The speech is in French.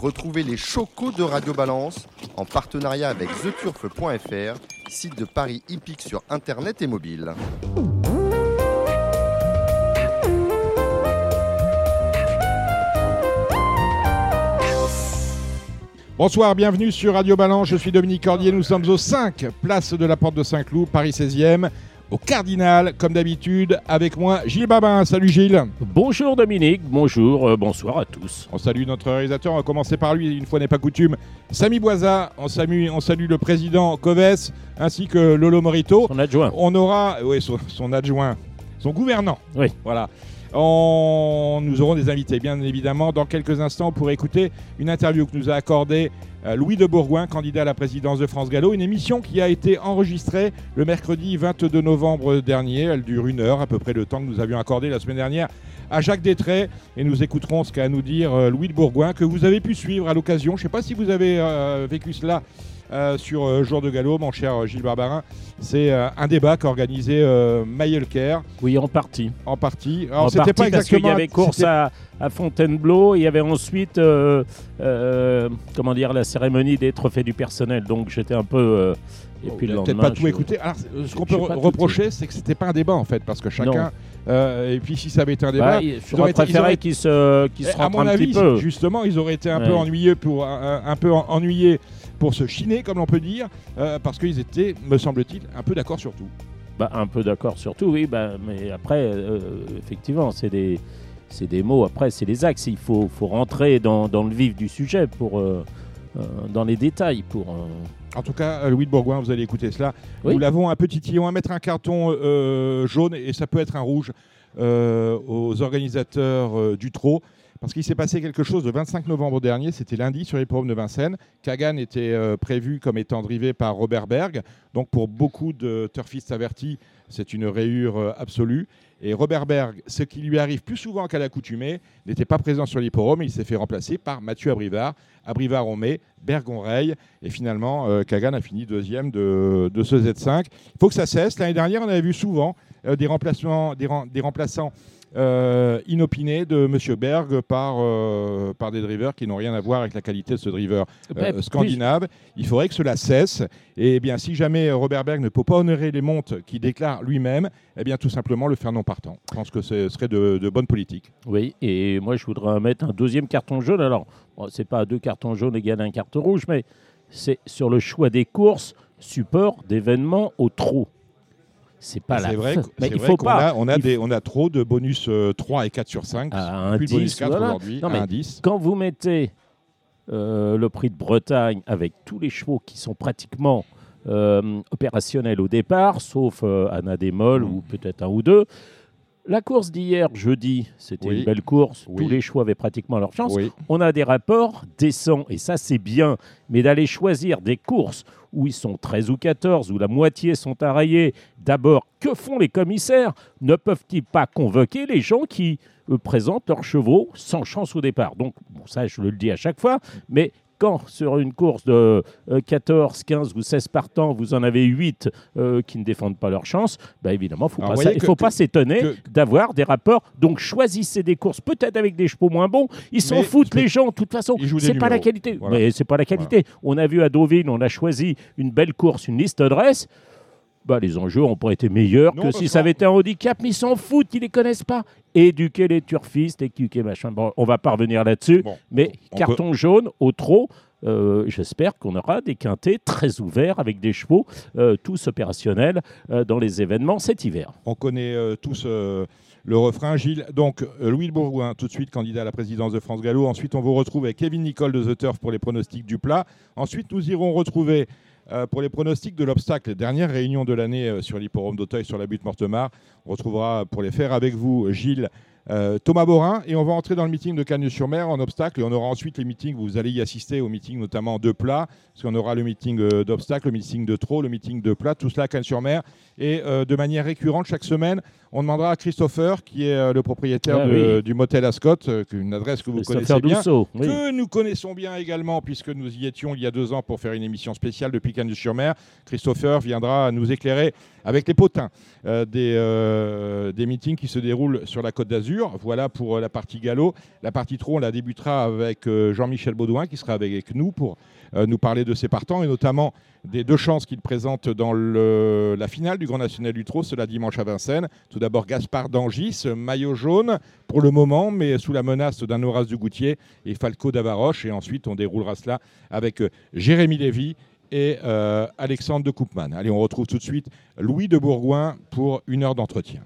Retrouvez les chocos de Radio Balance en partenariat avec theturf.fr, site de Paris hippique sur internet et mobile. Bonsoir, bienvenue sur Radio Balance. Je suis Dominique Cordier. Nous sommes au 5, place de la Porte de Saint-Cloud, Paris 16e, au Cardinal, comme d'habitude. Avec moi, Gilles Babin. Salut Gilles. Bonjour Dominique, bonjour, euh, bonsoir à tous. On salue notre réalisateur. On va commencer par lui, une fois n'est pas coutume. Samy Boisa. On salue, on salue le président Coves ainsi que Lolo Morito. Son adjoint. On aura, oui, son, son adjoint, son gouvernant. Oui. Voilà. On- nous aurons des invités, bien évidemment. Dans quelques instants, pour écouter une interview que nous a accordée euh, Louis de Bourgoin, candidat à la présidence de France Gallo. Une émission qui a été enregistrée le mercredi 22 novembre dernier. Elle dure une heure, à peu près le temps que nous avions accordé la semaine dernière à Jacques Détray. Et nous écouterons ce qu'a à nous dire euh, Louis de Bourgoin, que vous avez pu suivre à l'occasion. Je ne sais pas si vous avez euh, vécu cela. Euh, sur euh, Jour de Gallo, mon cher Gilles Barbarin, c'est euh, un débat euh, Maïelker Oui, en partie. en partie. Alors c'était pas parce qu'il exactement. y avait course à, à Fontainebleau, il y avait ensuite, euh, euh, comment dire, la cérémonie des trophées du personnel. Donc j'étais un peu. euh, et puis avez peut-être pas tout je- écouté. Alors, euh, ce qu'on peut re- reprocher, c'est que c'était pas un débat en fait, parce que chacun. Euh, et puis si ça avait été un débat, Bah, J'aurais préféré qu'ils se, qu'ils se Eh, à rentrent mon un avis, petit peu. justement, ils auraient été un peu pour un, un peu en- ennuyés pour se chiner, comme l'on peut dire, euh, parce qu'ils étaient, me semble-t-il, un peu d'accord sur tout. Bah, un peu d'accord sur tout, oui. Bah, mais après, euh, effectivement, c'est des, c'est des mots. Après, c'est les axes. Il faut, faut rentrer dans, dans le vif du sujet pour, euh, euh, dans les détails pour. euh, En tout cas, euh, Louis de Bourgoin, vous allez écouter cela. Oui. Nous l'avons un petit tillon à mettre un carton euh, jaune et ça peut être un rouge euh, aux organisateurs euh, du trot. Parce qu'il s'est passé quelque chose le 25 novembre dernier, c'était lundi sur l'hippodrome de Vincennes. Kagan était euh, prévu comme étant drivé par Robert Berg. Donc pour beaucoup de turfistes avertis, c'est une rayure euh, absolue. Et Robert Berg, ce qui lui arrive plus souvent qu'à l'accoutumée, n'était pas présent sur l'hippodrome. Il s'est fait remplacer par Mathieu Abrivard. Abrivard on met, Berg on raye. Et finalement, euh, Kagan a fini deuxième de, ce Z5. Il faut que ça cesse. L'année dernière, on avait vu souvent des remplaçants euh, inopinés de M. Berg par, euh, par des drivers qui n'ont rien à voir avec la qualité de ce driver euh, scandinave. Il faudrait que cela cesse. Et bien, si jamais Robert Berg ne peut pas honorer les montes qu'il déclare lui-même, eh bien, tout simplement le faire non partant. Je pense que ce serait de, de bonne politique. Oui, et moi je voudrais mettre un deuxième carton jaune. Alors, bon, c'est pas deux cartons jaunes égale un carton rouge, mais c'est sur le choix des courses, support d'événements au trot. C'est pas la vrai, Mais il vrai faut qu'on pas. a, on a, des, on a trop de bonus euh, 3 et 4 sur 5. À un plus de bonus 10, 4 voilà. aujourd'hui, 10. Quand vous mettez euh, le prix de Bretagne avec tous les chevaux qui sont pratiquement euh, opérationnels au départ, sauf euh, Anna Démol Mm. ou peut-être un ou deux, la course d'hier, jeudi, c'était Oui. une belle course. Oui. Tous les chevaux avaient pratiquement leur chance. Oui. On a des rapports décents, et ça c'est bien, mais d'aller choisir des courses où ils sont 13 ou 14, où la moitié sont arraillés, d'abord, que font les commissaires? Ne peuvent-ils pas convoquer les gens qui euh, présentent leurs chevaux sans chance au départ? Donc, bon, ça je le dis à chaque fois, mais quand sur une course de euh, 14, 15 ou 16 partants, vous en avez 8 euh, qui ne défendent pas leur chance, bah évidemment, faut pas ça- il ne faut pas s'étonner que- d'avoir des rapports. Donc choisissez des courses, peut-être avec des chevaux moins bons. Ils s'en foutent, les gens, de toute façon. C'est pas la numéros. qualité. Mais c'est pas la qualité. On a vu à Deauville, on a choisi une belle course, une liste d'adresses. Bah, les enjeux n'ont pas été meilleurs Non, que si ça avait été un handicap, mais ils s'en foutent, ils les connaissent pas. Éduquer les turfistes, éduquer machin. Bon, on va pas revenir là-dessus, Bon, mais on carton jaune au trot. euh, J'espère qu'on aura des quintés très ouverts avec des chevaux euh, tous opérationnels euh, dans les événements cet hiver. On connaît euh, tous le refrain, Gilles. Donc, Louis de Bourgoin, tout de suite candidat à la présidence de France Gallo. Ensuite, on vous retrouve avec Kevin Nicole de The Turf pour les pronostics du plat. Ensuite, nous irons retrouver euh, pour les pronostics de l'obstacle, dernière réunion de l'année euh, sur l'hipporome d'Auteuil sur la butte Mortemar. On retrouvera pour les faire avec vous, Gilles, euh, Thomas Borin. Et on va entrer dans le meeting de Cagnes-sur-Mer en obstacle. Et on aura ensuite les meetings, vous allez y assister au meeting notamment de plat, parce qu'on aura le meeting euh, d'obstacle, le meeting de trot, le meeting de plat, tout cela à Cagnes-sur-Mer. Et euh, de manière récurrente, chaque semaine, on demandera à Christopher, qui est le propriétaire Ah de- oui. du motel Ascot, une adresse que vous connaissez bien, Dousseau, oui. que nous connaissons bien également, puisque nous y étions il y a deux ans pour faire une émission spéciale depuis Cagnes-sur-Mer. Christopher viendra nous éclairer avec les potins des, des meetings qui se déroulent sur la Côte d'Azur. Voilà pour la partie galop. La partie trot, on la débutera avec Jean-Michel Baudouin qui sera avec nous pour nous parler de ses partants et notamment des deux chances qu'il présente dans la finale du Grand National du Trot, cela dimanche à Vincennes. Tout d'abord Gaspard Dangis, maillot jaune pour le moment, mais sous la menace d'un Horace du Goutier et Falco Davaroche. Et ensuite, on déroulera cela avec Jérémy Lévy et euh, Alexandre de Koopman. Allez, on retrouve tout de suite Louis de Bourgoin pour une heure d'entretien.